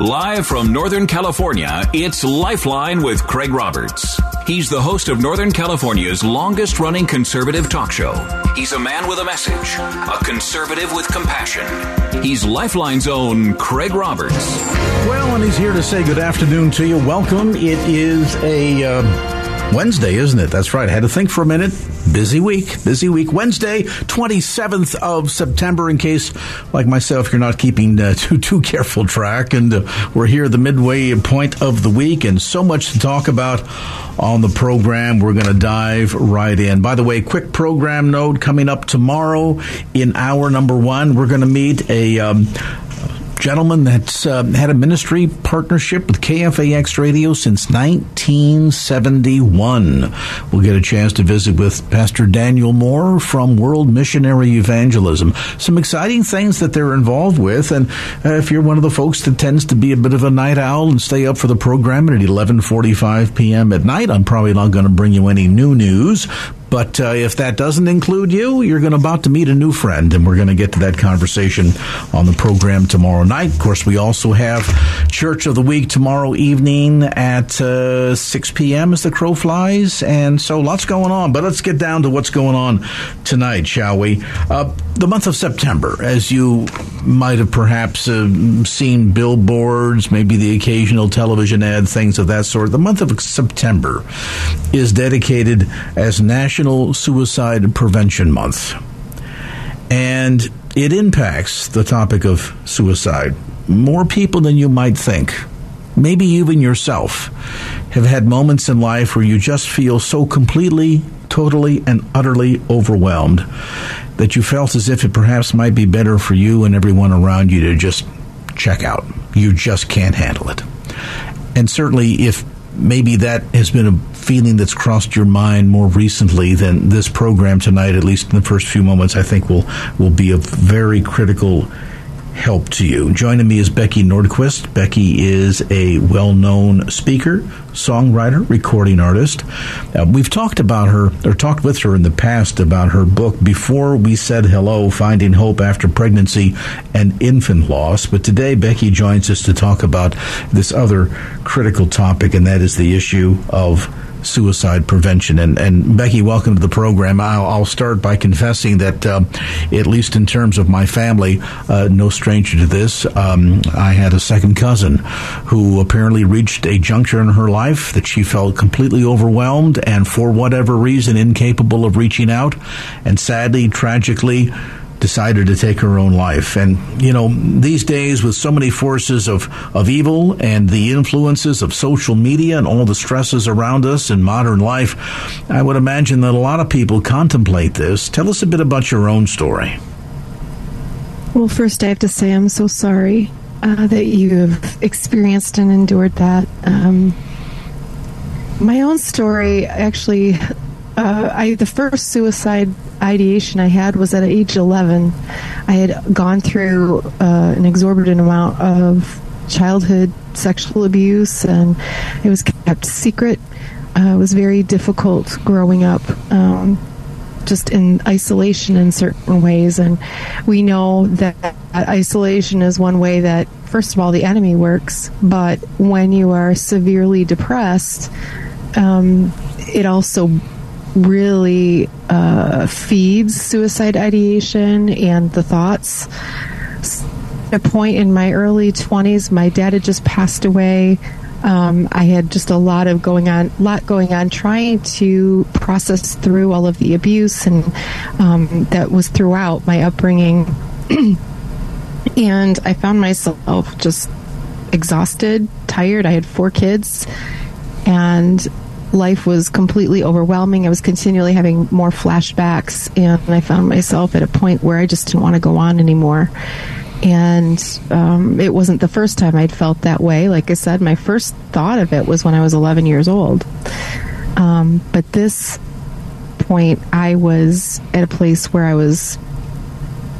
Live from Northern California, it's Lifeline with Craig Roberts. He's the host of Northern California's longest running conservative talk show. He's a man with a message, a conservative with compassion. He's Lifeline's own Craig Roberts. Well, and he's here to say good afternoon to you. Welcome. It is a. Uh Wednesday, isn't it? That's right. I had to think for a minute. Busy week, busy week. Wednesday, 27th of September, in case, like myself, you're not keeping uh, too, too careful track. And uh, we're here at the midway point of the week, and so much to talk about on the program. We're going to dive right in. By the way, quick program note coming up tomorrow in hour number one. We're going to meet a. Um, gentleman that's uh, had a ministry partnership with KFAX Radio since 1971. We'll get a chance to visit with Pastor Daniel Moore from World Missionary Evangelism. Some exciting things that they're involved with, and uh, if you're one of the folks that tends to be a bit of a night owl and stay up for the program at 11:45 p.m. at night, I'm probably not going to bring you any new news, but uh, if that doesn't include you, you're going to about to meet a new friend, and we're going to get to that conversation on the program tomorrow night. Of course, we also have Church of the Week tomorrow evening at uh, 6 p.m. as the crow flies, and so lots going on. But let's get down to what's going on tonight, shall we? Uh, the month of September, as you might have perhaps uh, seen billboards, maybe the occasional television ad, things of that sort. The month of September is dedicated as National National Suicide Prevention Month. And it impacts the topic of suicide. More people than you might think, maybe even yourself, have had moments in life where you just feel so completely, totally, and utterly overwhelmed that you felt as if it perhaps might be better for you and everyone around you to just check out. You just can't handle it. And certainly, if maybe that has been a feeling that's crossed your mind more recently than this program tonight, at least in the first few moments, I think will will be a very critical help to you. Joining me is Becky Nordquist. Becky is a well known speaker, songwriter, recording artist. Uh, we've talked about her, or talked with her in the past about her book, Before We Said Hello Finding Hope After Pregnancy and Infant Loss. But today, Becky joins us to talk about this other critical topic, and that is the issue of suicide prevention. And, and Becky, welcome to the program. I'll, I'll start by confessing that, uh, at least in terms of my family, uh, no stranger to this, um, I had a second cousin who apparently reached a juncture in her life that she felt completely overwhelmed and, for whatever reason, incapable of reaching out. And sadly, tragically, decided to take her own life. And, you know, these days with so many forces of, of evil and the influences of social media and all the stresses around us in modern life, I would imagine that a lot of people contemplate this. Tell us a bit about your own story. Well, first, I have to say I'm so sorry uh, that you have experienced and endured that. Um, my own story actually uh, I the first suicide ideation I had was at age 11. I had gone through uh, an exorbitant amount of childhood sexual abuse, and it was kept secret. Uh, it was very difficult growing up. Um, just in isolation in certain ways. And we know that isolation is one way that, first of all, the enemy works. But when you are severely depressed, um, it also really uh, feeds suicide ideation and the thoughts. At a point in my early 20s, my dad had just passed away. Um, I had just a lot of going on, lot going on, trying to process through all of the abuse and um, that was throughout my upbringing. and I found myself just exhausted, tired. I had four kids, and life was completely overwhelming. I was continually having more flashbacks, and I found myself at a point where I just didn't want to go on anymore. And um, it wasn't the first time I'd felt that way. Like I said, my first thought of it was when I was 11 years old. Um, but this point, I was at a place where I was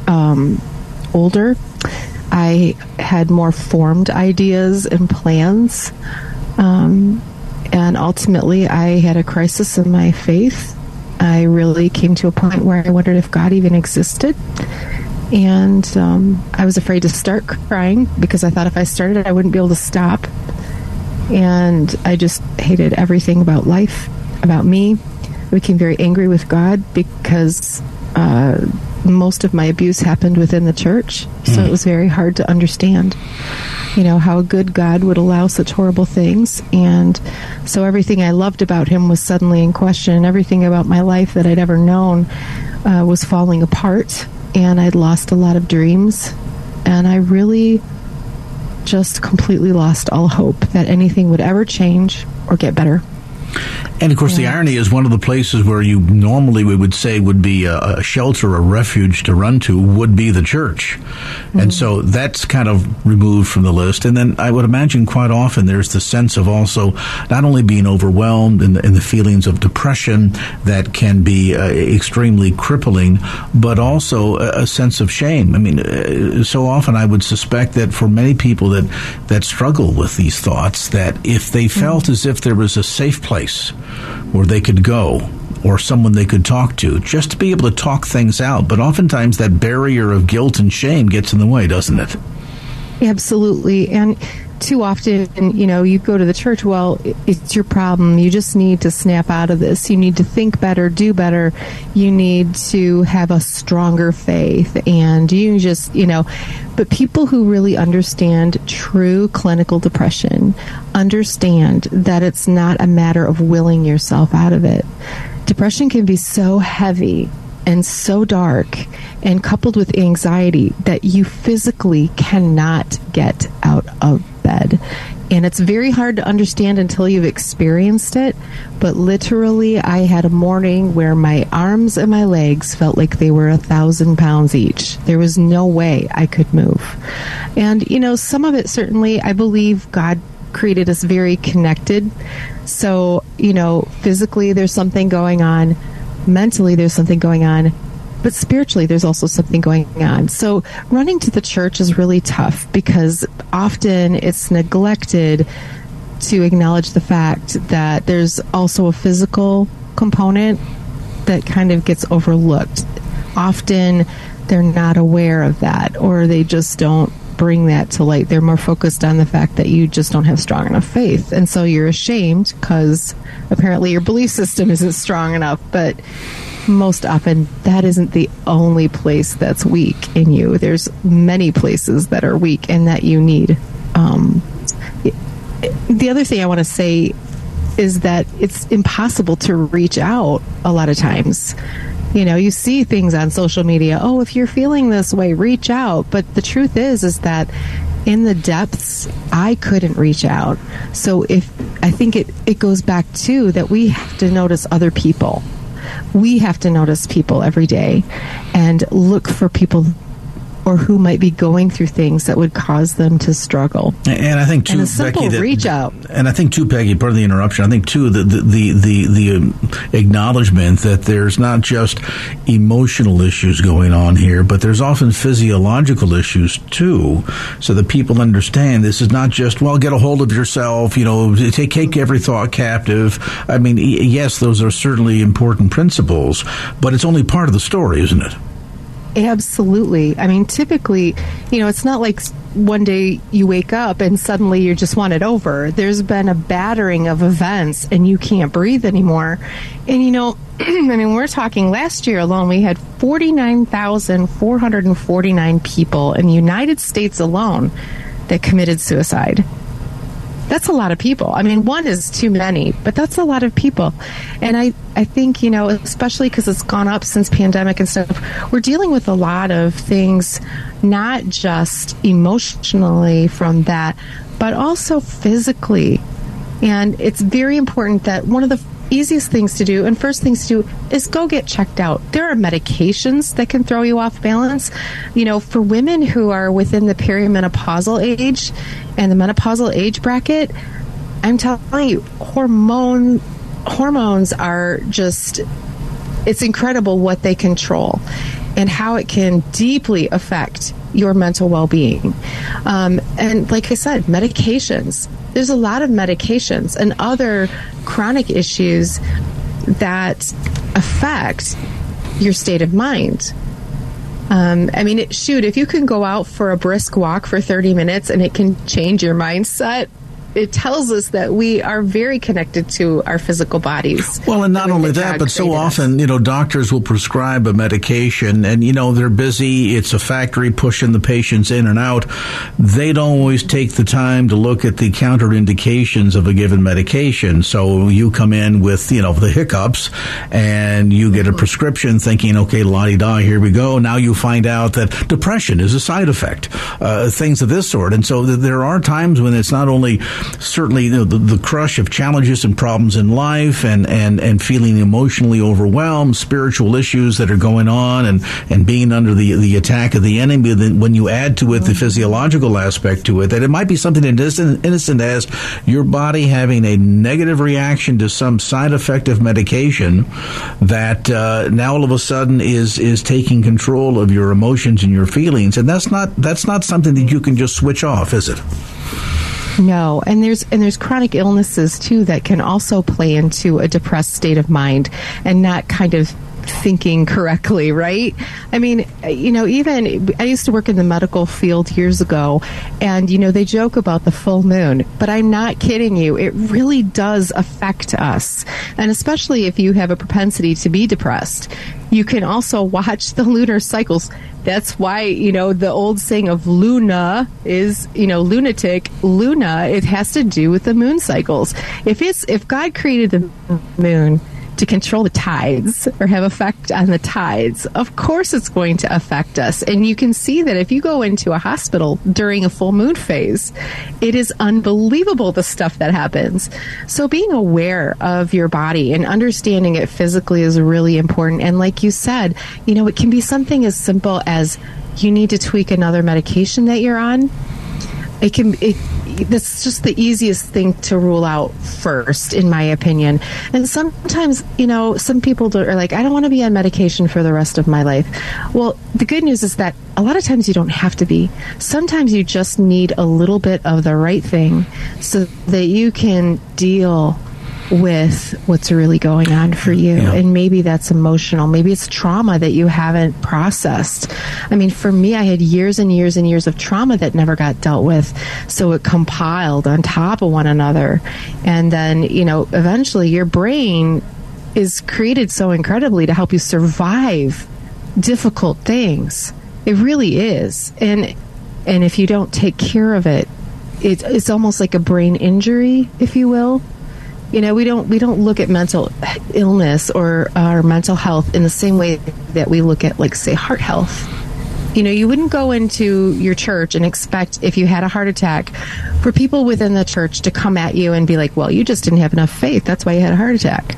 um, older. I had more formed ideas and plans. Um, and ultimately, I had a crisis in my faith. I really came to a point where I wondered if God even existed. And um, I was afraid to start crying because I thought if I started, I wouldn't be able to stop. And I just hated everything about life, about me. I became very angry with God because uh, most of my abuse happened within the church, so mm. it was very hard to understand, you know, how a good God would allow such horrible things. And so everything I loved about him was suddenly in question. Everything about my life that I'd ever known uh, was falling apart, and I'd lost a lot of dreams. And I really just completely lost all hope that anything would ever change or get better. And of course, yeah. the irony is one of the places where you normally we would say would be a, a shelter, a refuge to run to, would be the church. Mm-hmm. And so that's kind of removed from the list. And then I would imagine quite often there's the sense of also not only being overwhelmed and the, the feelings of depression that can be uh, extremely crippling, but also a, a, sense of shame. I mean, uh, so often I would suspect that for many people that, that struggle with these thoughts, that if they felt mm-hmm. as if there was a safe place, where they could go or someone they could talk to just to be able to talk things out. But oftentimes that barrier of guilt and shame gets in the way, doesn't it? Absolutely. And too often, you know, you go to the church, well, it's your problem. You just need to snap out of this. You need to think better, do better. You need to have a stronger faith. And you just, you know, but people who really understand true clinical depression understand that it's not a matter of willing yourself out of it. Depression can be so heavy and so dark and coupled with anxiety that you physically cannot get out of bed. And it's very hard to understand until you've experienced it. But literally, I had a morning where my arms and my legs felt like they were a thousand pounds each. There was no way I could move. And, you know, some of it certainly, I believe God created us very connected. So, you know, physically, there's something going on. Mentally, there's something going on but spiritually there's also something going on. So running to the church is really tough because often it's neglected to acknowledge the fact that there's also a physical component that kind of gets overlooked. Often they're not aware of that or they just don't bring that to light. They're more focused on the fact that you just don't have strong enough faith. And so you're ashamed because apparently your belief system isn't strong enough. But most often that isn't the only place that's weak in you. There's many places that are weak and that you need. Um, the other thing I want to say is that it's impossible to reach out a lot of times. You know, you see things on social media, oh, if you're feeling this way, reach out. But the truth is, is that in the depths, I couldn't reach out. So if I think it, it goes back to that we have to notice other people we have to notice people every day and look for people or who might be going through things that would cause them to struggle. And I think too, and a simple Becky, that, reach out. And I think too, Peggy, part of the interruption. I think too the the the the, the um, acknowledgement that there's not just emotional issues going on here, but there's often physiological issues too, so that people understand this is not just well, get a hold of yourself, you know, take take every thought captive. I mean, yes, those are certainly important principles, but it's only part of the story, isn't it? Absolutely. I mean, typically, you know, it's not like one day you wake up and suddenly you just want it over. There's been a battering of events and you can't breathe anymore. And, you know, I mean, we're talking last year alone, we had 49,449 people in the United States alone that committed suicide that's a lot of people. I mean, one is too many, but that's a lot of people. And I, I think, you know, especially because it's gone up since pandemic and stuff, we're dealing with a lot of things, not just emotionally from that, but also physically. And it's very important that one of the easiest things to do and first things to do is go get checked out. There are medications that can throw you off balance. You know, for women who are within the perimenopausal age and the menopausal age bracket, I'm telling you, hormone hormones are just it's incredible what they control and how it can deeply affect your mental well-being um, and like i said medications there's a lot of medications and other chronic issues that affect your state of mind. Um, I mean, it, shoot, if you can go out for a brisk walk for 30 minutes and it can change your mindset, it tells us that we are very connected to our physical bodies. Well, and not only that, but so often, you know, doctors will prescribe a medication and, you know, they're busy. It's a factory pushing the patients in and out. They don't always take the time to look at the counterindications of a given medication. So you come in with, you know, the hiccups and you get a prescription thinking, okay, la di da, here we go. Now you find out that depression is a side effect, uh, things of this sort. And so there are times when it's not only certainly know, the, the crush of challenges and problems in life and, and, and feeling emotionally overwhelmed, spiritual issues that are going on and, and being under the, the attack of the enemy. Then when you add to it the physiological aspect to it, that it might be something as innocent as your body having a negative reaction to some side effect of medication that uh, now all of a sudden is is taking control of your emotions and your feelings, and that's not that's not something that you can just switch off, is it? No, and there's and there's chronic illnesses too that can also play into a depressed state of mind and not kind of thinking correctly, right? I mean, you know, even I used to work in the medical field years ago, and you know, they joke about the full moon, but I'm not kidding you. It really does affect us, and especially if you have a propensity to be depressed. You can also watch the lunar cycles. That's why, you know, the old saying of Luna is, you know, lunatic. Luna, it has to do with the moon cycles. If it's, if God created the moon to control the tides or have effect on the tides, of course it's going to affect us. And you can see that if you go into a hospital during a full moon phase, it is unbelievable the stuff that happens. So being aware of your body and understanding it physically is really important. And like you said, you know, it can be something as simple as you need to tweak another medication that you're on. It can it that's just the easiest thing to rule out first, in my opinion. And sometimes, you know, some people are like, I don't want to be on medication for the rest of my life. Well, the good news is that a lot of times you don't have to be. Sometimes you just need a little bit of the right thing so that you can deal with what's really going on for you. Yeah. And maybe that's emotional. Maybe it's trauma that you haven't processed. I mean, for me, I had years and years and years of trauma that never got dealt with. So it compiled on top of one another. And then, you know, eventually your brain is created so incredibly to help you survive difficult things. It really is. And and if you don't take care of it, it it's almost like a brain injury, if you will you know we don't we don't look at mental illness or our mental health in the same way that we look at like say heart health. You know you wouldn't go into your church and expect if you had a heart attack for people within the church to come at you and be like well you just didn't have enough faith. That's why you had a heart attack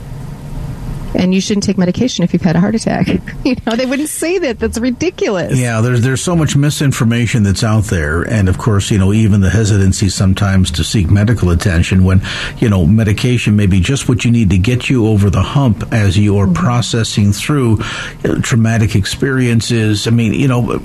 and you shouldn't take medication if you've had a heart attack. you know, they wouldn't say that. That's ridiculous. Yeah, there's there's so much misinformation that's out there, and of course, you know, even the hesitancy sometimes to seek medical attention when, you know, medication may be just what you need to get you over the hump as you are processing through you know, traumatic experiences. I mean, you know,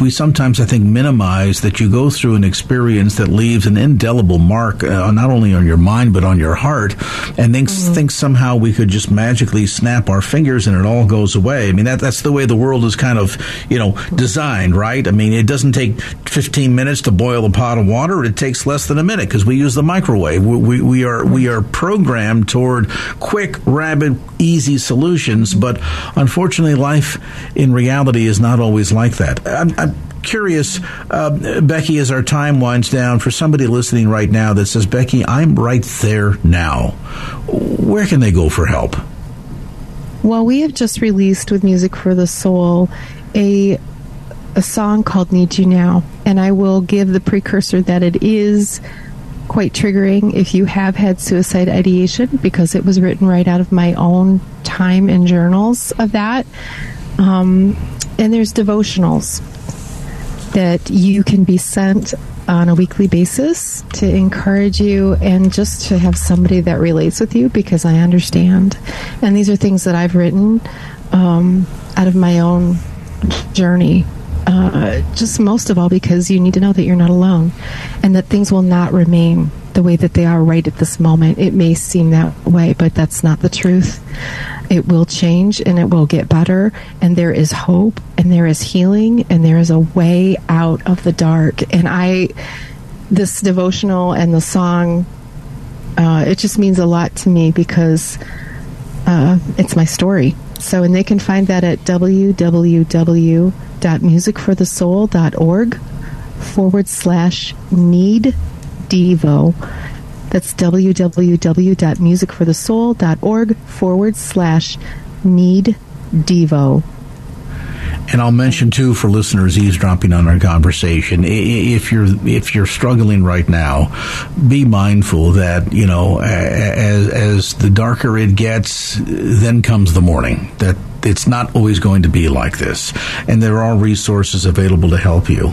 we sometimes I think minimize that you go through an experience that leaves an indelible mark uh, not only on your mind but on your heart, and think mm-hmm. think somehow we could just magically snap our fingers and it all goes away. I mean, that, that's the way the world is kind of, you know, designed, right? I mean, it doesn't take 15 minutes to boil a pot of water. It takes less than a minute because we use the microwave. We, we, we, are, we are programmed toward quick, rapid, easy solutions. But unfortunately, life in reality is not always like that. I'm, I'm curious, uh, Becky, as our time winds down, for somebody listening right now that says, Becky, I'm right there now, where can they go for help? Well, we have just released with Music for the Soul a a song called Need You Now, and I will give the precursor that it is quite triggering if you have had suicide ideation because it was written right out of my own time and journals of that. Um, and there's devotionals that you can be sent on a weekly basis to encourage you and just to have somebody that relates with you because I understand. And these are things that I've written um, out of my own journey. Uh, just most of all because you need to know that you're not alone and that things will not remain the way that they are right at this moment. It may seem that way, but that's not the truth. It will change and it will get better, and there is hope and there is healing and there is a way out of the dark. And I, this devotional and the song, uh, it just means a lot to me because uh, it's my story. So, and they can find that at www.musicforthesoul.org forward slash need Devo. That's www.musicforthesoul.org forward slash need Devo. And I'll mention too for listeners eavesdropping on our conversation, if you're if you're struggling right now, be mindful that you know as as the darker it gets, then comes the morning. That it's not always going to be like this. And there are resources available to help you.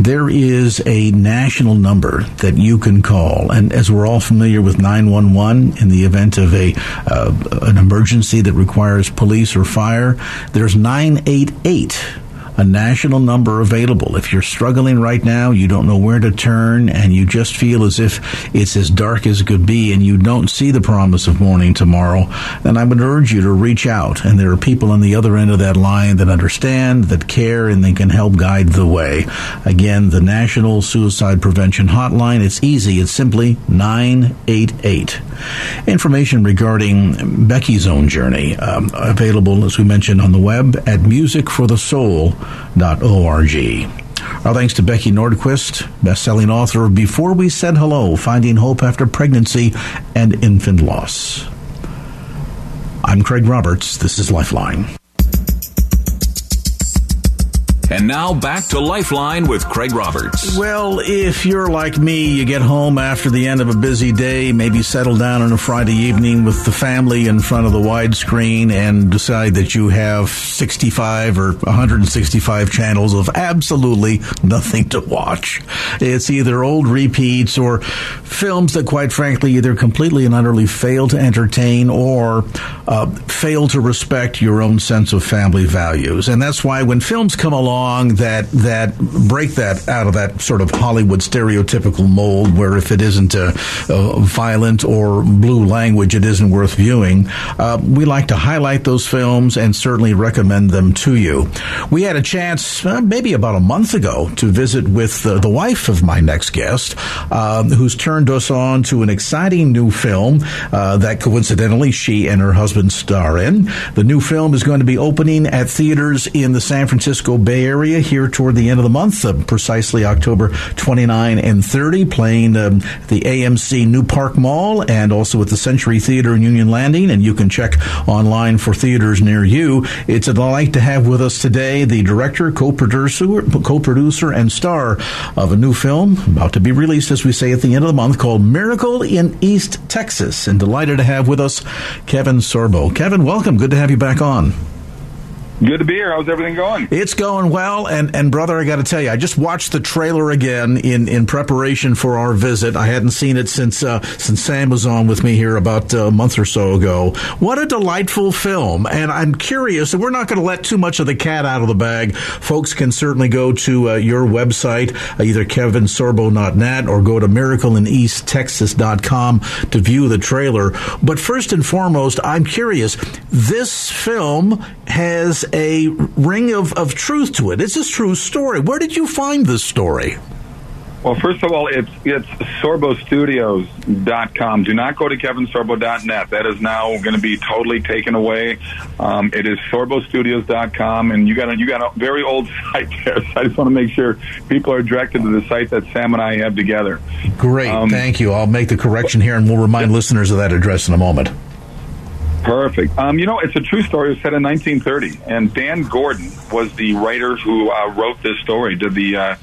There is a national number that you can call. And as we're all familiar with 911 in the event of a uh, an emergency that requires police or fire, there's 988 a national number available. If you're struggling right now, you don't know where to turn, and you just feel as if it's as dark as it could be, and you don't see the promise of morning tomorrow, then I would urge you to reach out. And there are people on the other end of that line that understand, that care, and they can help guide the way. Again, the National Suicide Prevention Hotline. It's easy. It's simply 988. Information regarding Becky's own journey um, available, as we mentioned, on the web at Music for the Soul org. Our thanks to Becky Nordquist, best-selling author of Before We Said Hello, Finding Hope After Pregnancy and Infant Loss. I'm Craig Roberts. This is Lifeline. And now back to Lifeline with Craig Roberts. Well, if you're like me, you get home after the end of a busy day, maybe settle down on a Friday evening with the family in front of the widescreen and decide that you have 65 or 165 channels of absolutely nothing to watch. It's either old repeats or films that, quite frankly, either completely and utterly fail to entertain or uh, fail to respect your own sense of family values. And that's why when films come along, that that break that out of that sort of Hollywood stereotypical mold, where if it isn't a, violent or blue language, it isn't worth viewing. Uh, we like to highlight those films and certainly recommend them to you. We had a chance, uh, maybe about a month ago, to visit with uh, the wife of my next guest, uh, who's turned us on to an exciting new film that coincidentally she and her husband star in. The new film is going to be opening at theaters in the San Francisco Bay area here toward the end of the month, uh, precisely October 29 and 30, playing um, the AMC New Park Mall and also at the Century Theater in Union Landing. And you can check online for theaters near you. It's a delight to have with us today the director, co-producer, co-producer, and star of a new film about to be released, as we say at the end of the month, called Miracle in East Texas. And delighted to have with us Kevin Sorbo. Kevin, welcome. Good to have you back on. Good to be here. How's everything going? It's going well, and and brother, I got to tell you, I just watched the trailer again in, in preparation for our visit. I hadn't seen it since uh, since Sam was on with me here about a month or so ago. What a delightful film! And I'm curious, and we're not going to let too much of the cat out of the bag. Folks can certainly go to uh, your website, uh, either kevinsorbo.net or go to miracleineasttexas.com to view the trailer. But first and foremost, I'm curious. This film has a ring of, of truth to it. It's a true story. Where did you find this story? Well, first of all, it's it's sorbostudios.com. Do not go to kevinsorbo.net. That is now going to be totally taken away. Um, it is sorbostudios.com, and you got a, you got a very old site there. So I just want to make sure people are directed to the site that Sam and I have together. Great, um, thank you. I'll make the correction here, and we'll remind listeners of that address in a moment. Perfect. Um, you know, it's a true story. It was set in 1930, and Dan Gordon was the writer who uh, wrote this story. Did the uh,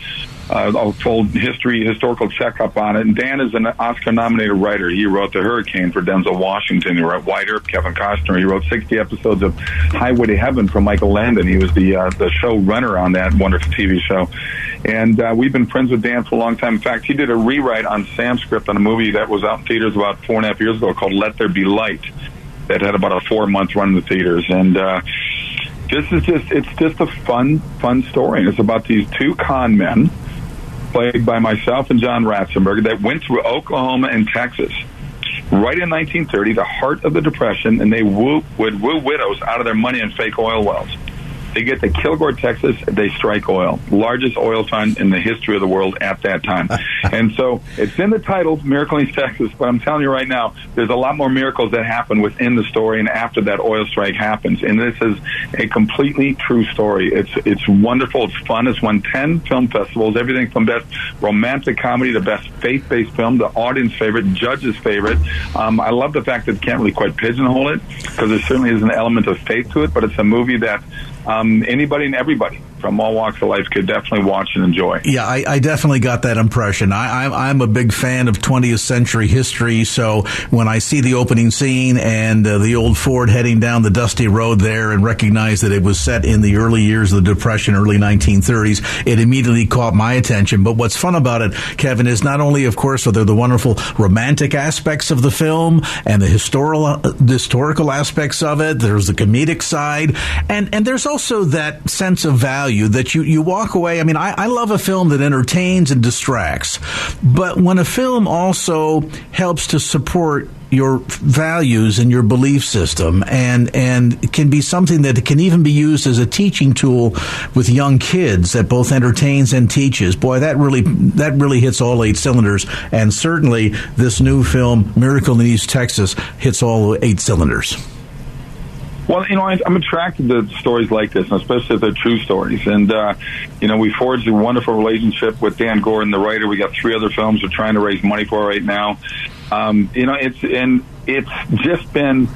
uh, full history, historical checkup on it. And Dan is an Oscar-nominated writer. He wrote The Hurricane for Denzel Washington. He wrote Wyatt Earp, Kevin Costner. He wrote 60 episodes of Highway to Heaven for Michael Landon. He was the uh, the showrunner on that wonderful TV show. And uh, we've been friends with Dan for a long time. In fact, he did a rewrite on Sanskrit on a movie that was out in theaters about four and a half years ago called Let There Be Light that had about a four month run in the theaters. And uh, this is just, it's just a fun, fun story. It's about these two con men played by myself and John Ratzenberger that went through Oklahoma and Texas right in 1930, the heart of the Depression, and they woo, would woo widows out of their money in fake oil wells. They get to Kilgore, Texas. They strike oil, largest oil fund in the history of the world at that time. and so it's in the title, Miracle in Texas. But I'm telling you right now, there's a lot more miracles that happen within the story and after that oil strike happens. And this is a completely true story. It's it's wonderful. It's fun. It's won ten film festivals. Everything from best romantic comedy to best faith-based film, the audience favorite, judges favorite. Um, I love the fact that you can't really quite pigeonhole it because there certainly is an element of faith to it. But it's a movie that um, anybody and everybody from all walks of life could definitely watch and enjoy. Yeah, I, I definitely got that impression. I, I'm a big fan of 20th century history, so when I see the opening scene and uh, the old Ford heading down the dusty road there and recognize that it was set in the early years of the Depression, early 1930s, it immediately caught my attention. But what's fun about it, Kevin, is not only, of course, are there the wonderful romantic aspects of the film and the historical, historical aspects of it, there's the comedic side, and, and there's also that sense of value that you, you walk away. I mean, I, I love a film that entertains and distracts, but when a film also helps to support your values and your belief system and and can be something that can even be used as a teaching tool with young kids that both entertains and teaches. Boy that really that really hits all eight cylinders. And certainly this new film miracle in east texas hits all eight cylinders well, you know, I, am attracted to stories like this, especially if they're true stories. And, uh, you know, we forged a wonderful relationship with Dan Gordon, the writer. We got three other films we're trying to raise money for right now. Um, you know, it's, and it's just been,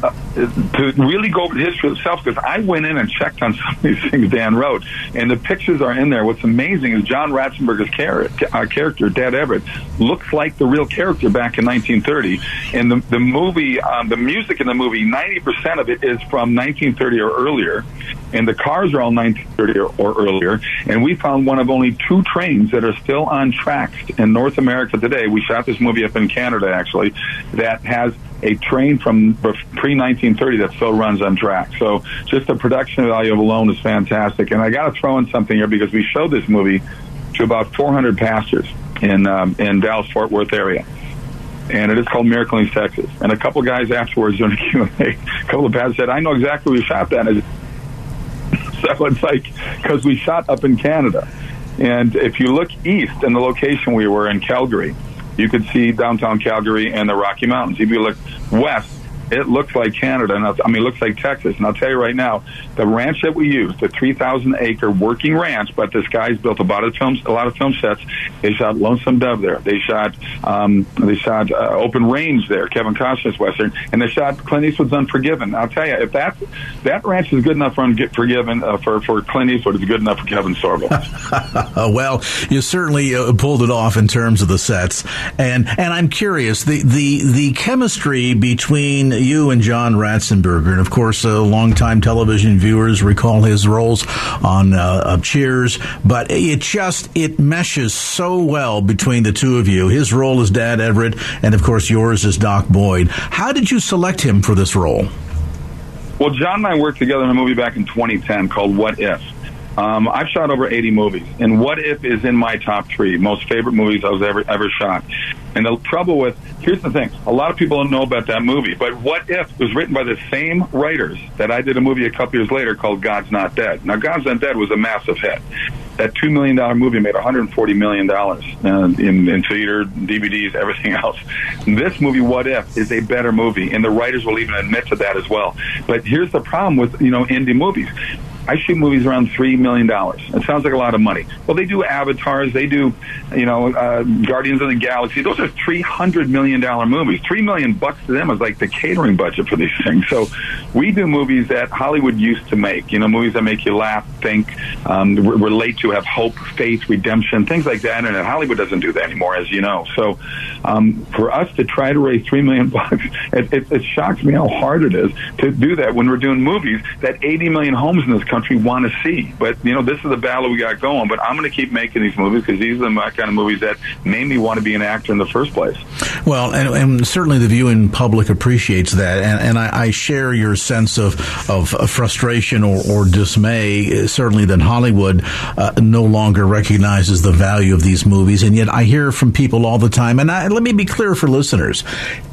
to really go over the history itself because I went in and checked on some of these things Dan wrote, and the pictures are in there. What's amazing is John Ratzenberger's character, uh, character Dad Everett, looks like the real character back in 1930. And the, the movie, um, the music in the movie, 90% of it is from 1930 or earlier, and the cars are all 1930 or, or earlier. And we found one of only two trains that are still on tracks in North America today. We shot this movie up in Canada, actually, that has a train from pre 1930 that still runs on track. So just the production value alone is fantastic. And I got to throw in something here because we showed this movie to about 400 pastors in um, in Dallas Fort Worth area. And it is called Miracle in Texas. And a couple guys afterwards during the Q&A, a couple of pastors said, I know exactly where we shot that. so it's like, because we shot up in Canada. And if you look east in the location we were in Calgary, you could see downtown Calgary and the Rocky Mountains. If you look west, it looks like Canada, I mean, it looks like Texas. And I'll tell you right now, the ranch that we used, the 3,000 acre working ranch, but this guy's built a lot of films, a lot of film sets. They shot Lonesome Dove there. They shot, um, they shot uh, Open Range there, Kevin Costner's Western, and they shot Clint Eastwood's Unforgiven. I'll tell you, if that that ranch is good enough for Unforgiven uh, for for Clint Eastwood, it's good enough for Kevin Sorbo. well, you certainly uh, pulled it off in terms of the sets, and and I'm curious the the the chemistry between you and John Ratzenberger, and of course, uh, longtime television viewers recall his roles on uh, Cheers. But it just it meshes so well between the two of you. His role as Dad Everett, and of course, yours as Doc Boyd. How did you select him for this role? Well, John and I worked together in a movie back in 2010 called What If. Um, I've shot over 80 movies, and What If is in my top three most favorite movies I was ever ever shot. And the trouble with here's the thing: a lot of people don't know about that movie, but What If it was written by the same writers that I did a movie a couple years later called God's Not Dead. Now, God's Not Dead was a massive hit. That two million dollar movie made 140 million dollars uh, in, in theater, DVDs, everything else. This movie, What If, is a better movie, and the writers will even admit to that as well. But here's the problem with you know indie movies I shoot movies around three million dollars. It sounds like a lot of money. Well, they do avatars, they do, you know, uh, Guardians of the Galaxy. Those are three hundred million dollar movies. Three million bucks to them is like the catering budget for these things. So we do movies that Hollywood used to make. You know, movies that make you laugh, think, um, re- relate to, have hope, faith, redemption, things like that. And Hollywood doesn't do that anymore, as you know. So um, for us to try to raise three million bucks, it, it, it shocks me how hard it is to do that when we're doing movies that 80 million homes in this country want to see. But you know, this is the battle we got going. But I'm going to keep making these movies because these are the kind of movies that made me want to be an actor in the first place. Well, and, and certainly the viewing public appreciates that, and, and I, I, share your sense of of frustration or, or dismay. Certainly, that Hollywood uh, no longer recognizes the value of these movies, and yet I hear from people all the time. And I, let me be clear for listeners: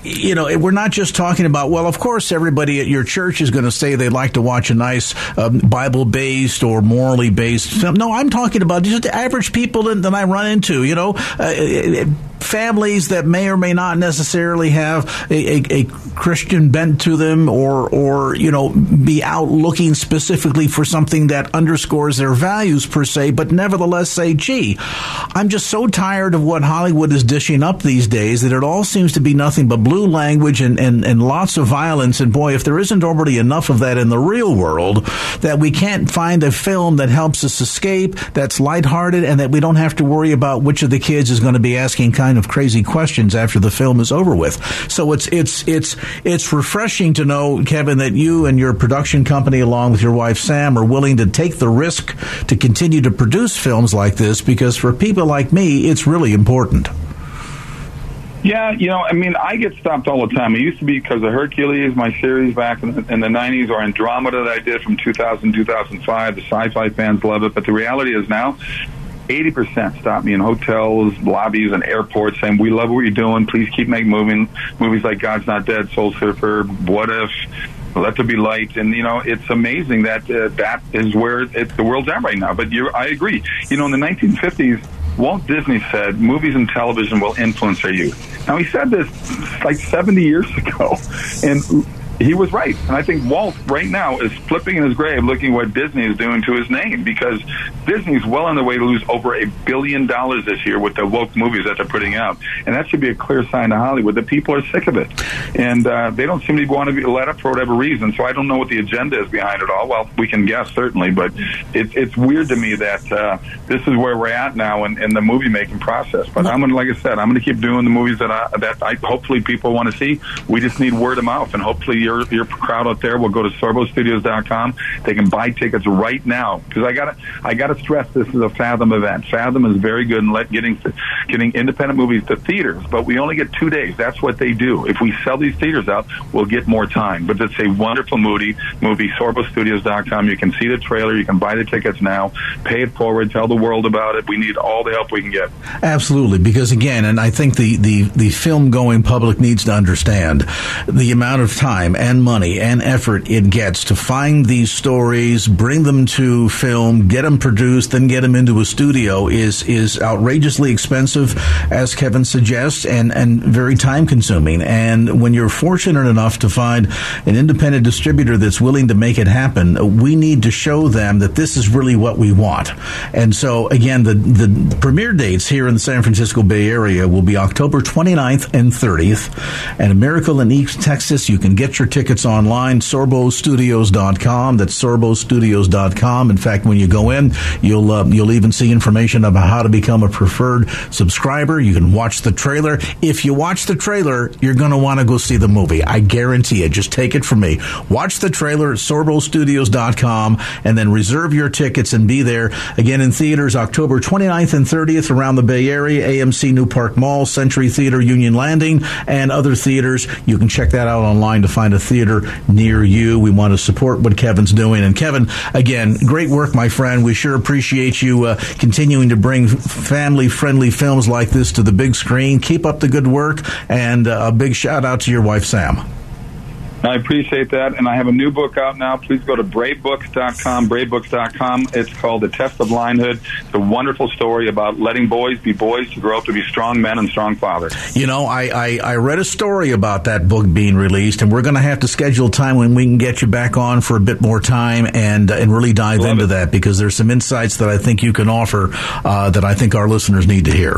you know, we're not just talking about. Well, of course, everybody at your church is going to say they'd like to watch a nice um, Bible based or morally based film. No, I'm talking about just the average people that, that I run into. You know. Uh, families that may or may not necessarily have a, a, a, Christian bent to them or, or, you know, be out looking specifically for something that underscores their values per se, but nevertheless say, gee, I'm just so tired of what Hollywood is dishing up these days that it all seems to be nothing but blue language and, and, and lots of violence. And boy, if there isn't already enough of that in the real world, that we can't find a film that helps us escape, that's lighthearted, and that we don't have to worry about which of the kids is going to be asking kind of crazy questions after the film is over with. So it's it's it's it's refreshing to know, Kevin, that you and your production company, along with your wife Sam, are willing to take the risk to continue to produce films like this because for people like me, it's really important. Yeah, you know, I mean, I get stopped all the time. It used to be because of Hercules, my series back in the, in the 90s, or Andromeda that I did from 2000 2005. The sci fi fans love it. But the reality is now, 80% stop me in hotels, lobbies, and airports saying, We love what you're doing. Please keep making moving movies like God's Not Dead, Soul Surfer, What If, Let There Be Light. And, you know, it's amazing that uh, that is where it, the world's at right now. But I agree. You know, in the 1950s, Walt Disney said movies and television will influence our youth. Now, he said this like 70 years ago. And he was right. And I think Walt right now is flipping in his grave looking what Disney is doing to his name because Disney's well on the way to lose over a billion dollars this year with the woke movies that they're putting out. And that should be a clear sign to Hollywood that people are sick of it. And uh, they don't seem to want to be let up for whatever reason. So I don't know what the agenda is behind it all. Well, we can guess certainly, but it, it's weird to me that uh, this is where we're at now in, in the movie making process. But I'm going to, like I said, I'm going to keep doing the movies that I, that I hopefully people want to see. We just need word of mouth, and hopefully your your crowd out there will go to sorbostudios.com. They can buy tickets right now because I got to I got to stress this is a Fathom event. Fathom is very good in let getting getting independent movies to theaters, but we only get two days. That's what they do. If we sell these theaters out, we'll get more time. But it's a wonderful movie. Movie sorbostudios.com. You can see the trailer. You can buy the tickets now. Pay it forward. Tell the world about it. We need all the help we can get. Absolutely, because again, and I think the the the film going public needs to understand the amount of time and money and effort it gets to find these stories, bring them to film, get them produced, then get them into a studio is is outrageously expensive, as Kevin suggests, and and very time consuming. And when you're fortunate enough to find an independent distributor that's willing to make it happen, we need to show them that this is really what we want. And so again, the the premiere dates here in the San Francisco Bay Area will be October 29th and 30th, and a Miracle in East Texas. You can get your tickets tickets online, sorbostudios.com. That's sorbostudios.com. In fact, when you go in, you'll uh, you'll even see information about how to become a preferred subscriber. You can watch the trailer. If you watch the trailer, you're going to want to go see the movie. I guarantee it. Just take it from me. Watch the trailer at sorbostudios.com and then reserve your tickets and be there again in theaters October 29th and 30th around the Bay Area, AMC New Park Mall, Century Theater, Union Landing, and other theaters. You can check that out online to find a theater theater near you. We want to support what Kevin's doing. And Kevin, again, great work, my friend. We sure appreciate you uh, continuing to bring family friendly films like this to the big screen. Keep up the good work, and uh, a big shout out to your wife, Sam. I appreciate that. And I have a new book out now. Please go to bravebooks.com, bravebooks.com. It's called The Test of Lionhood. It's a wonderful story about letting boys be boys to grow up to be strong men and strong fathers. You know, I, I, I read a story about that book being released, and we're going to have to schedule time when we can get you back on for a bit more time and, and really dive Love into it. that because there's some insights that I think you can offer uh, that I think our listeners need to hear.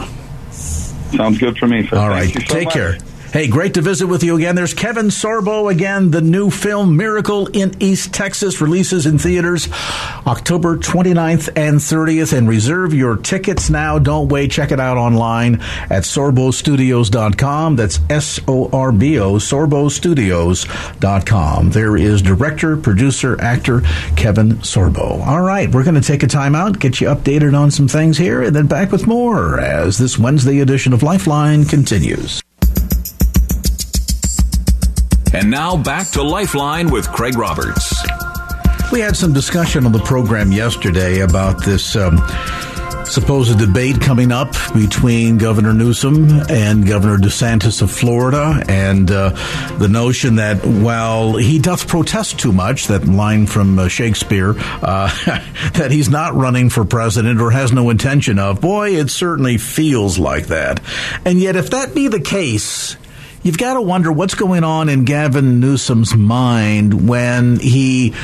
Sounds good for me. All right. So Take much. care. Hey, great to visit with you again. There's Kevin Sorbo again. The new film Miracle in East Texas releases in theaters October 29th and 30th. And reserve your tickets now. Don't wait. Check it out online at sorbostudios.com. That's S O R B O, sorbostudios.com. There is director, producer, actor Kevin Sorbo. All right, we're going to take a time out, get you updated on some things here, and then back with more as this Wednesday edition of Lifeline continues. And now back to Lifeline with Craig Roberts. We had some discussion on the program yesterday about this. Um, supposed debate coming up between Governor Newsom and Governor DeSantis of Florida, and uh, the notion that while he doth protest too much, that line from uh, Shakespeare, uh, that he's not running for president or has no intention of. Boy, it certainly feels like that. And yet, if that be the case, you've got to wonder what's going on in Gavin Newsom's mind when he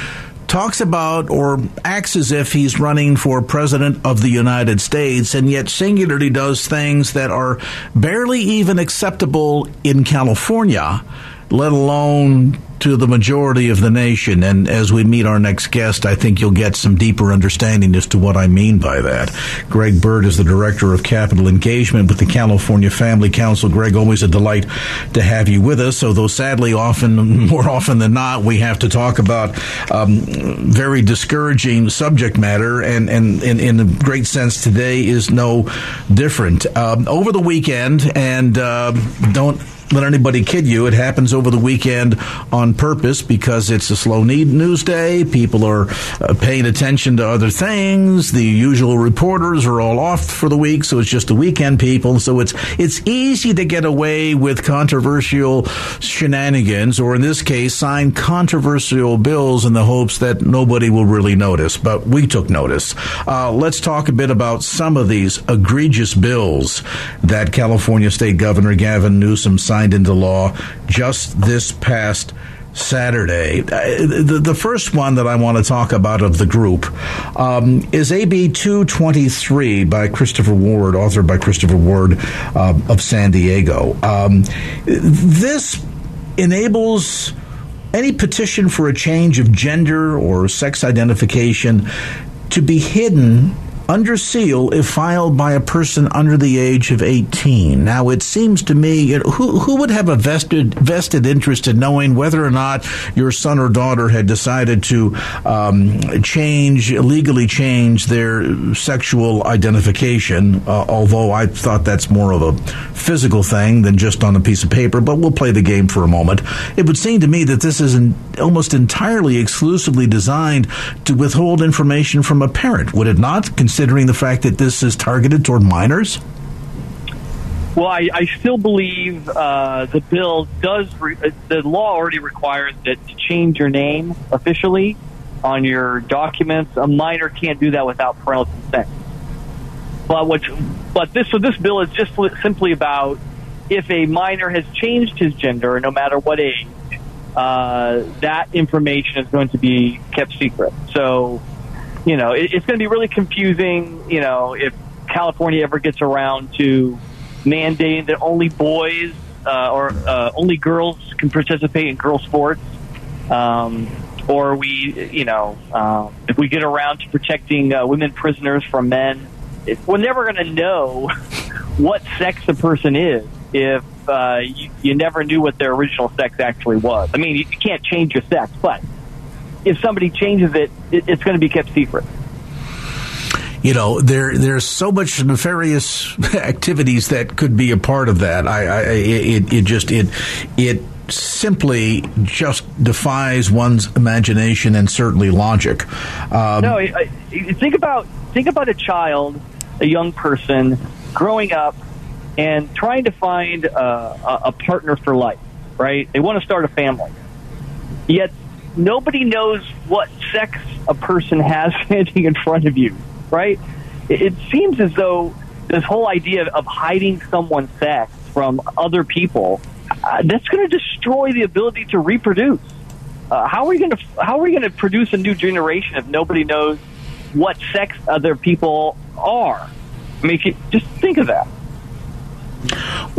talks about or acts as if he's running for president of the United States and yet singularly does things that are barely even acceptable in California, let alone to the majority of the nation. And as we meet our next guest, I think you'll get some deeper understanding as to what I mean by that. Greg Burt is the Director of Capitol Engagement with the California Family Council. Greg, always a delight to have you with us. Although sadly, often, more often than not, we have to talk about um, very discouraging subject matter. And, and, and, in a great sense, today is no different. Um, over the weekend, and uh, don't let anybody kid you. It happens over the weekend on purpose because it's a slow news day. People are uh, paying attention to other things. The usual reporters are all off for the week, so it's just the weekend people. So it's it's easy to get away with controversial shenanigans, or in this case, sign controversial bills in the hopes that nobody will really notice. But we took notice. Uh, let's talk a bit about some of these egregious bills that California State Governor Gavin Newsom signed signed into law just this past Saturday. The, the, first one that I want to talk about of the group um, is AB 223 by Christopher Ward, authored by Christopher Ward uh, of San Diego. Um, this enables any petition for a change of gender or sex identification to be hidden under seal if filed by a person under the age of 18. Now, it seems to me, who, who would have a vested, vested interest in knowing whether or not your son or daughter had decided to um, change, legally change their sexual identification, uh, although I thought that's more of a physical thing than just on a piece of paper, but we'll play the game for a moment. It would seem to me that this is almost entirely exclusively designed to withhold information from a parent, would it not? Considering the fact that this is targeted toward minors? Well, I, I still believe uh, the bill does. Re- uh, the law already requires that to change your name officially on your documents. A minor can't do that without parental consent. But what? But this so this bill is just simply about if a minor has changed his gender, no matter what age, uh, that information is going to be kept secret. So you know, it, it's going to be really confusing, you know, if California ever gets around to mandating that only boys uh, or uh, only girls can participate in girl sports. Um, or we, you know, um, if we get around to protecting uh, women prisoners from men, if, we're never going to know what sex a person is if uh, you, you never knew what their original sex actually was. I mean, you, you can't change your sex, but if somebody changes it, it it's going to be kept secret. You know there there's so much nefarious activities that could be a part of that. I, I it, it just it it simply just defies one's imagination and certainly logic. Um, no I, I, think about think about a child a young person growing up and trying to find a, a partner for life right? They want to start a family. Yet nobody knows what sex a person has standing in front of you, right? It, seems as though this whole idea of hiding someone's sex from other people uh, that's going to destroy the ability to reproduce. Uh, how are we going to how are we going to produce a new generation if nobody knows what sex other people are? I mean, just think of that.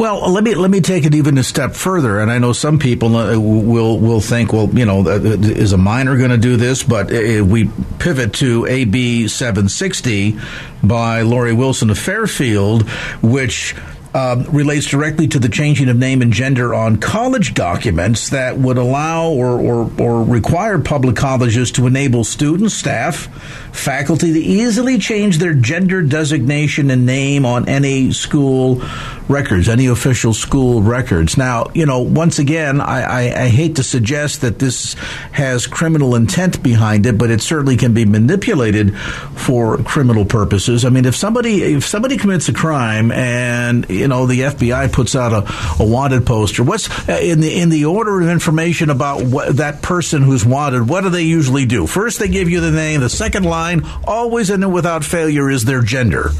Well, let me let me take it even a step further, and I know some people uh, will will think, well, you know, uh, is a minor going to do this? But we pivot to AB 760 by Lori Wilson of Fairfield, which um, relates directly to the changing of name and gender on college documents that would allow or, or, or require public colleges to enable students, staff, faculty to easily change their gender designation and name on any school records, any official school records. Now, you know, once again, I, I, I, hate to suggest that this has criminal intent behind it, but it certainly can be manipulated for criminal purposes. I mean, if somebody if somebody commits a crime and you know the FBI puts out a, a wanted poster, what's uh, in the in the order of information about what, that person who's wanted? What do they usually do? First, they give you the name. The second line, always and without failure, is their gender.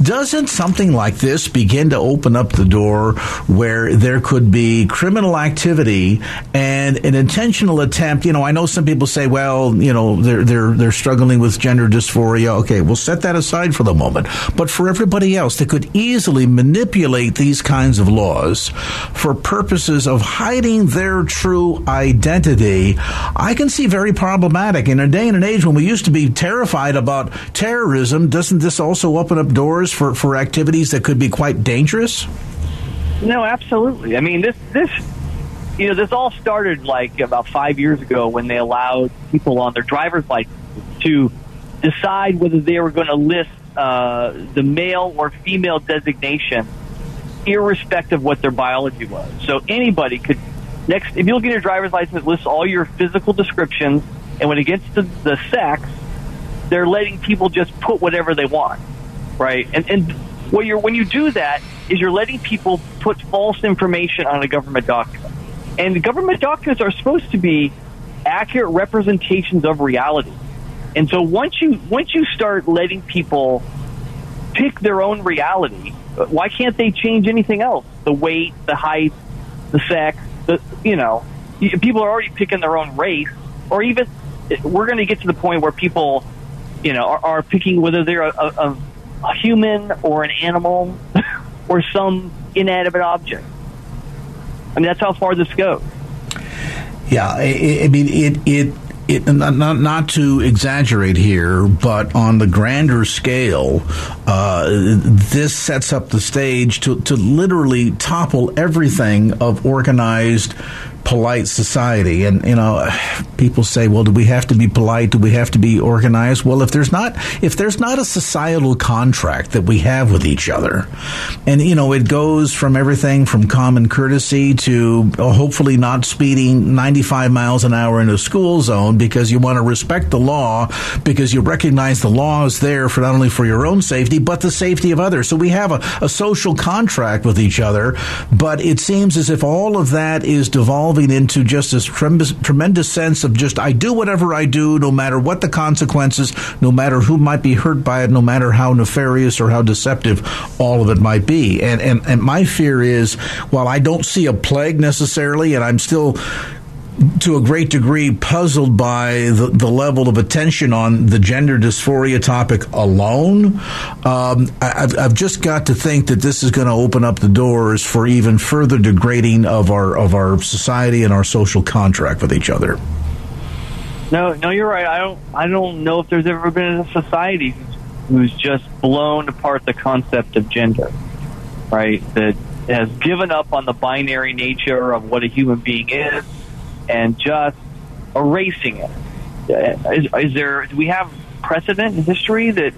Doesn't something like this begin to open up the door where there could be criminal activity and an intentional attempt. You know, I know some people say, well, you know, they're they're they're struggling with gender dysphoria. Okay, we'll set that aside for the moment. But for everybody else that could easily manipulate these kinds of laws for purposes of hiding their true identity, I can see very problematic. In a day and an age when we used to be terrified about terrorism, doesn't this also open up doors for, for activities that could be quite dangerous? No, absolutely. I mean, this this you know this all started like about five years ago when they allowed people on their driver's license to decide whether they were going to list uh, the male or female designation, irrespective of what their biology was. So anybody could next if you look at your driver's license, it lists all your physical descriptions, and when it gets to the sex, they're letting people just put whatever they want, right? And and what you're when you do that is you're letting people put false information on a government document. And government documents are supposed to be accurate representations of reality. And so once you once you start letting people pick their own reality, why can't they change anything else? The weight, the height, the sex, the you know, people are already picking their own race, or even we're going to get to the point where people, you know, are, are picking whether they're a, a, a human or an animal or some inanimate object. I mean, that's how far this goes. Yeah, I, I mean, it it it, not, not to exaggerate here, but on the grander scale, uh, this sets up the stage to, to literally topple everything of organized polite society. And, you know, people say, well, do we have to be polite? Do we have to be organized? Well, if there's not, if there's not a societal contract that we have with each other, and, you know, it goes from everything from common courtesy to uh, hopefully not speeding 95 miles an hour in a school zone because you want to respect the law because you recognize the law is there for not only for your own safety, but the safety of others. So we have a, a social contract with each other, but it seems as if all of that is devolving into just this tremendous, tremendous sense of just I do whatever I do, no matter what the consequences, no matter who might be hurt by it, no matter how nefarious or how deceptive all of it might be. And and, and my fear is, while I don't see a plague necessarily, and I'm still to a great degree puzzled by the, the level of attention on the gender dysphoria topic alone. Um, I, have I've just got to think that this is going to open up the doors for even further degrading of our of our society and our social contract with each other. No, no, you're right. I don't. I don't know if there's ever been a society who's just blown apart the concept of gender, right? That has given up on the binary nature of what a human being is and just erasing it. Uh, is, is there? Do we have precedent in history that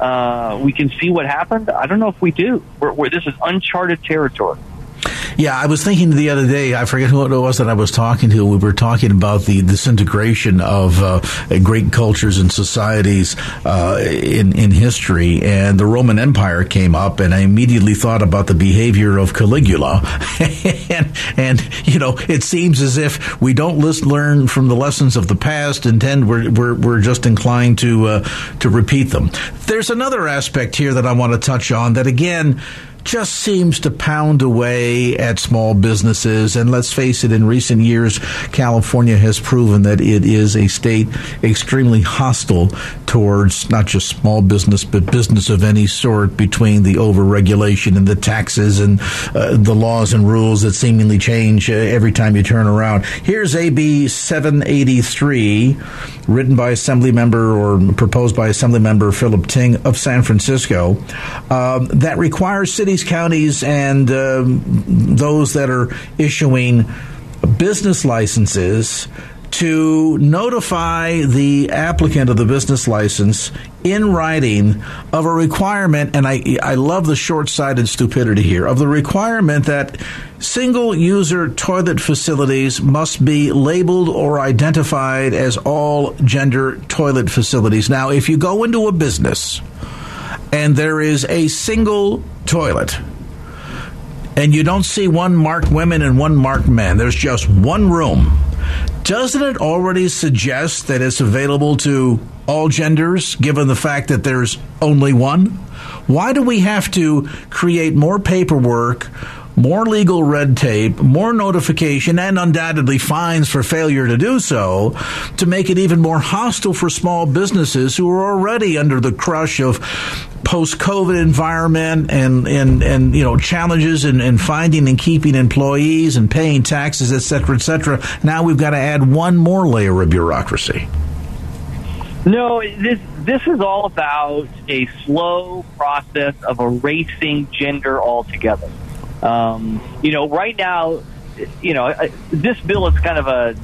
uh, we can see what happened? I don't know if we do. Where, where this is uncharted territory. Yeah, I was thinking the other day, I forget who it was that I was talking to. We were talking about the disintegration of uh, great cultures and societies uh, in, in history, and the Roman Empire came up, and I immediately thought about the behavior of Caligula. and, and, you know, it seems as if we don't list, learn from the lessons of the past and tend, we're, we're, we're just inclined to, uh, to repeat them. There's another aspect here that I want to touch on that, again, just seems to pound away at small businesses. And let's face it, in recent years, California has proven that it is a state extremely hostile towards not just small business, but business of any sort between the overregulation and the taxes and uh, the laws and rules that seemingly change uh, every time you turn around. Here's AB 783, written by Assembly Member or proposed by Assembly Member Philip Ting of San Francisco, um, that requires city cities, counties, and um, those that are issuing business licenses to notify the applicant of the business license in writing of a requirement, and I, I love the short sighted stupidity here, of the requirement that single user toilet facilities must be labeled or identified as all gender toilet facilities. Now, if you go into a business, and there is a single toilet, and you don't see one marked women and one marked men, there's just one room, doesn't it already suggest that it's available to all genders, given the fact that there's only one? Why do we have to create more paperwork? More legal red tape, more notification, and undoubtedly fines for failure to do so to make it even more hostile for small businesses who are already under the crush of post-COVID environment and, and, and you know challenges in, in finding and keeping employees and paying taxes, et cetera, et cetera. Now we've got to add one more layer of bureaucracy. No, this this is all about a slow process of erasing gender altogether. Um, you know, right now, you know, this bill is kind of a,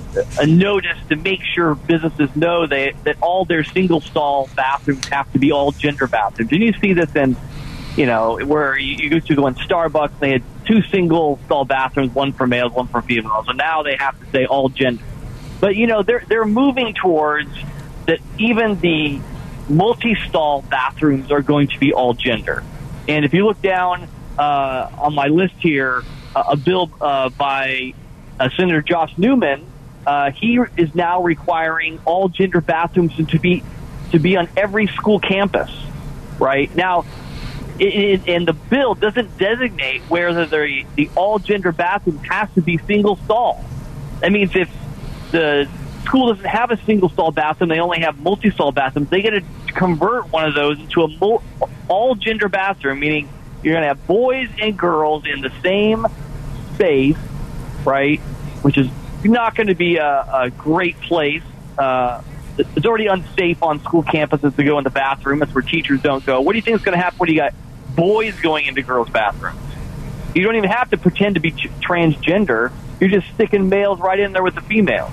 a notice to make sure businesses know they, that all their single stall bathrooms have to be all gender bathrooms. And you see this in, you know, where you used to go in Starbucks, they had two single stall bathrooms, one for males, one for females, and now they have to say all gender. But you know, they're they're moving towards that. Even the multi-stall bathrooms are going to be all gender. And if you look down uh, on my list here uh, a bill uh, by uh, Senator Josh Newman. Uh, he is now requiring all gender bathrooms to be to be on every school campus. Right now, it, it, and the bill doesn't designate whether the the all gender bathroom has to be single stall. That means if the school doesn't have a single stall bathroom, they only have multi stall bathrooms. They get to convert one of those into a all gender bathroom, meaning you're going to have boys and girls in the same space, right? Which is not going to be a, a great place. Uh, it's already unsafe on school campuses to go in the bathroom. That's where teachers don't go. What do you think is going to happen when you got boys going into girls' bathrooms? You don't even have to pretend to be transgender. You're just sticking males right in there with the females.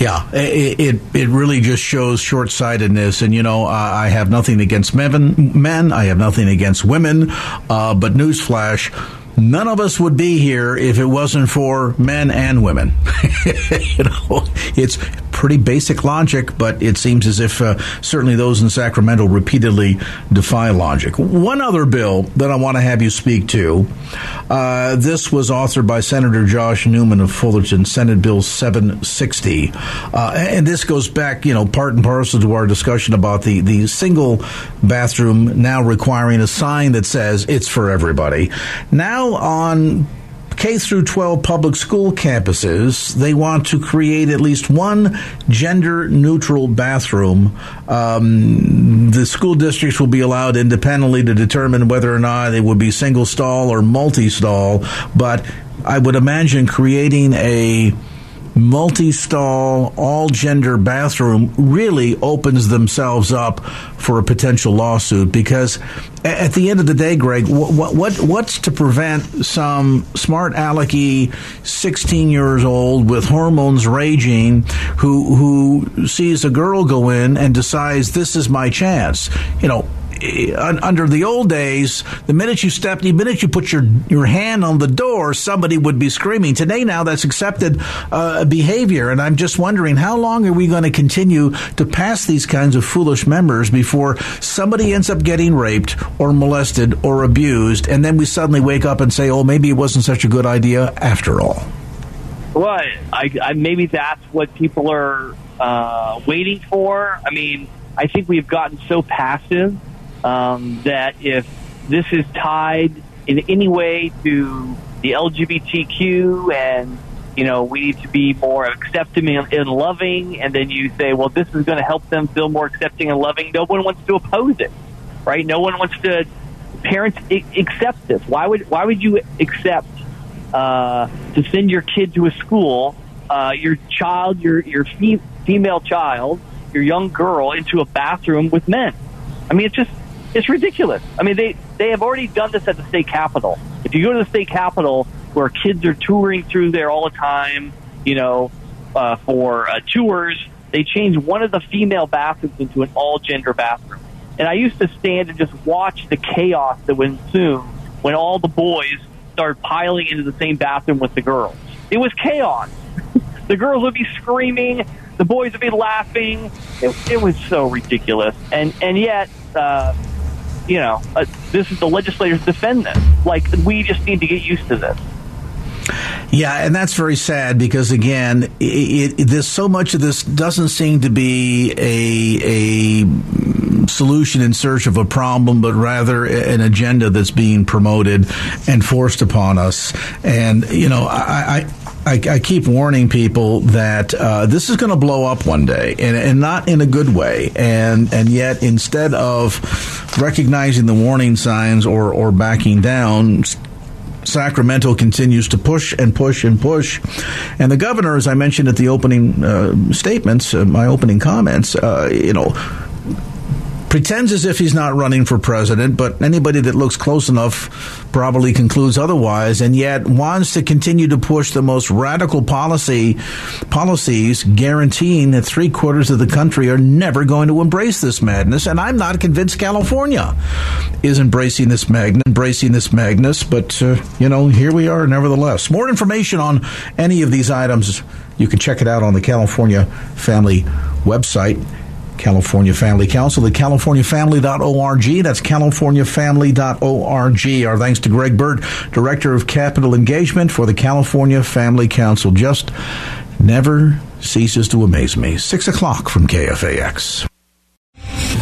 Yeah, it, it, it really just shows short sightedness. And you know, I have nothing against men. Men, I have nothing against women. Uh, but newsflash. None of us would be here if it wasn't for men and women. you know, it's pretty basic logic, but it seems as if uh, certainly those in Sacramento repeatedly defy logic. One other bill that I want to have you speak to uh, this was authored by Senator Josh Newman of Fullerton, Senate Bill 760. Uh, and this goes back, you know, part and parcel to our discussion about the, the single bathroom now requiring a sign that says it's for everybody. Now on K through 12 public school campuses, they want to create at least one gender neutral bathroom. Um, the school districts will be allowed independently to determine whether or not it would be single stall or multi stall, but I would imagine creating a multi stall, all gender bathroom really opens themselves up for a potential lawsuit because at the end of the day, Greg, what, what what's to prevent some smart alecky 16 years old with hormones raging who who sees a girl go in and decides this is my chance? You know, under the old days, the minute you stepped, the minute you put your your hand on the door, somebody would be screaming. Today, now that's accepted uh, behavior, and I'm just wondering how long are we going to continue to pass these kinds of foolish members before somebody ends up getting raped or molested or abused, and then we suddenly wake up and say, "Oh, maybe it wasn't such a good idea after all." Well, I, I, maybe that's what people are uh, waiting for. I mean, I think we've gotten so passive um, that if this is tied in any way to the LGBTQ and you know we need to be more accepting and loving, and then you say, well, this is going to help them feel more accepting and loving. No one wants to oppose it, right? No one wants to. Parents accept this. Why would why would you accept uh, to send your kid to a school, uh, your child, your your fe- female child, your young girl into a bathroom with men? I mean, it's just it's ridiculous. I mean, they they have already done this at the state capitol. If you go to the state capitol, where kids are touring through there all the time, you know, uh, for uh, tours, they changed one of the female bathrooms into an all gender bathroom. And I used to stand and just watch the chaos that would ensue when all the boys started piling into the same bathroom with the girls. It was chaos. the girls would be screaming, the boys would be laughing. It, it was so ridiculous, and and yet, uh, you know, uh, this is the legislators defend this. Like we just need to get used to this. Yeah, and that's very sad because again, it, it, there's so much of this doesn't seem to be a a solution in search of a problem, but rather an agenda that's being promoted and forced upon us. And you know, I, I I, keep warning people that uh, this is going to blow up one day, and, and, not in a good way. And and yet, instead of recognizing the warning signs or or backing down, Sacramento continues to push and push and push. And the governor, as I mentioned at the opening uh, statements, uh, my opening comments, uh, you know, pretends as if he's not running for president, but anybody that looks close enough probably concludes otherwise, and yet wants to continue to push the most radical policy policies, guaranteeing that three quarters of the country are never going to embrace this madness. And I'm not convinced California is embracing this magnet, embracing this madness, but uh, you know, here we are, nevertheless. More information on any of these items, you can check it out on the California Family website. California Family Council at californiafamily.org. That's californiafamily.org. Our thanks to Greg Burt, Director of Capitol Engagement for the California Family Council. Just never ceases to amaze me. Six o'clock from KFAX.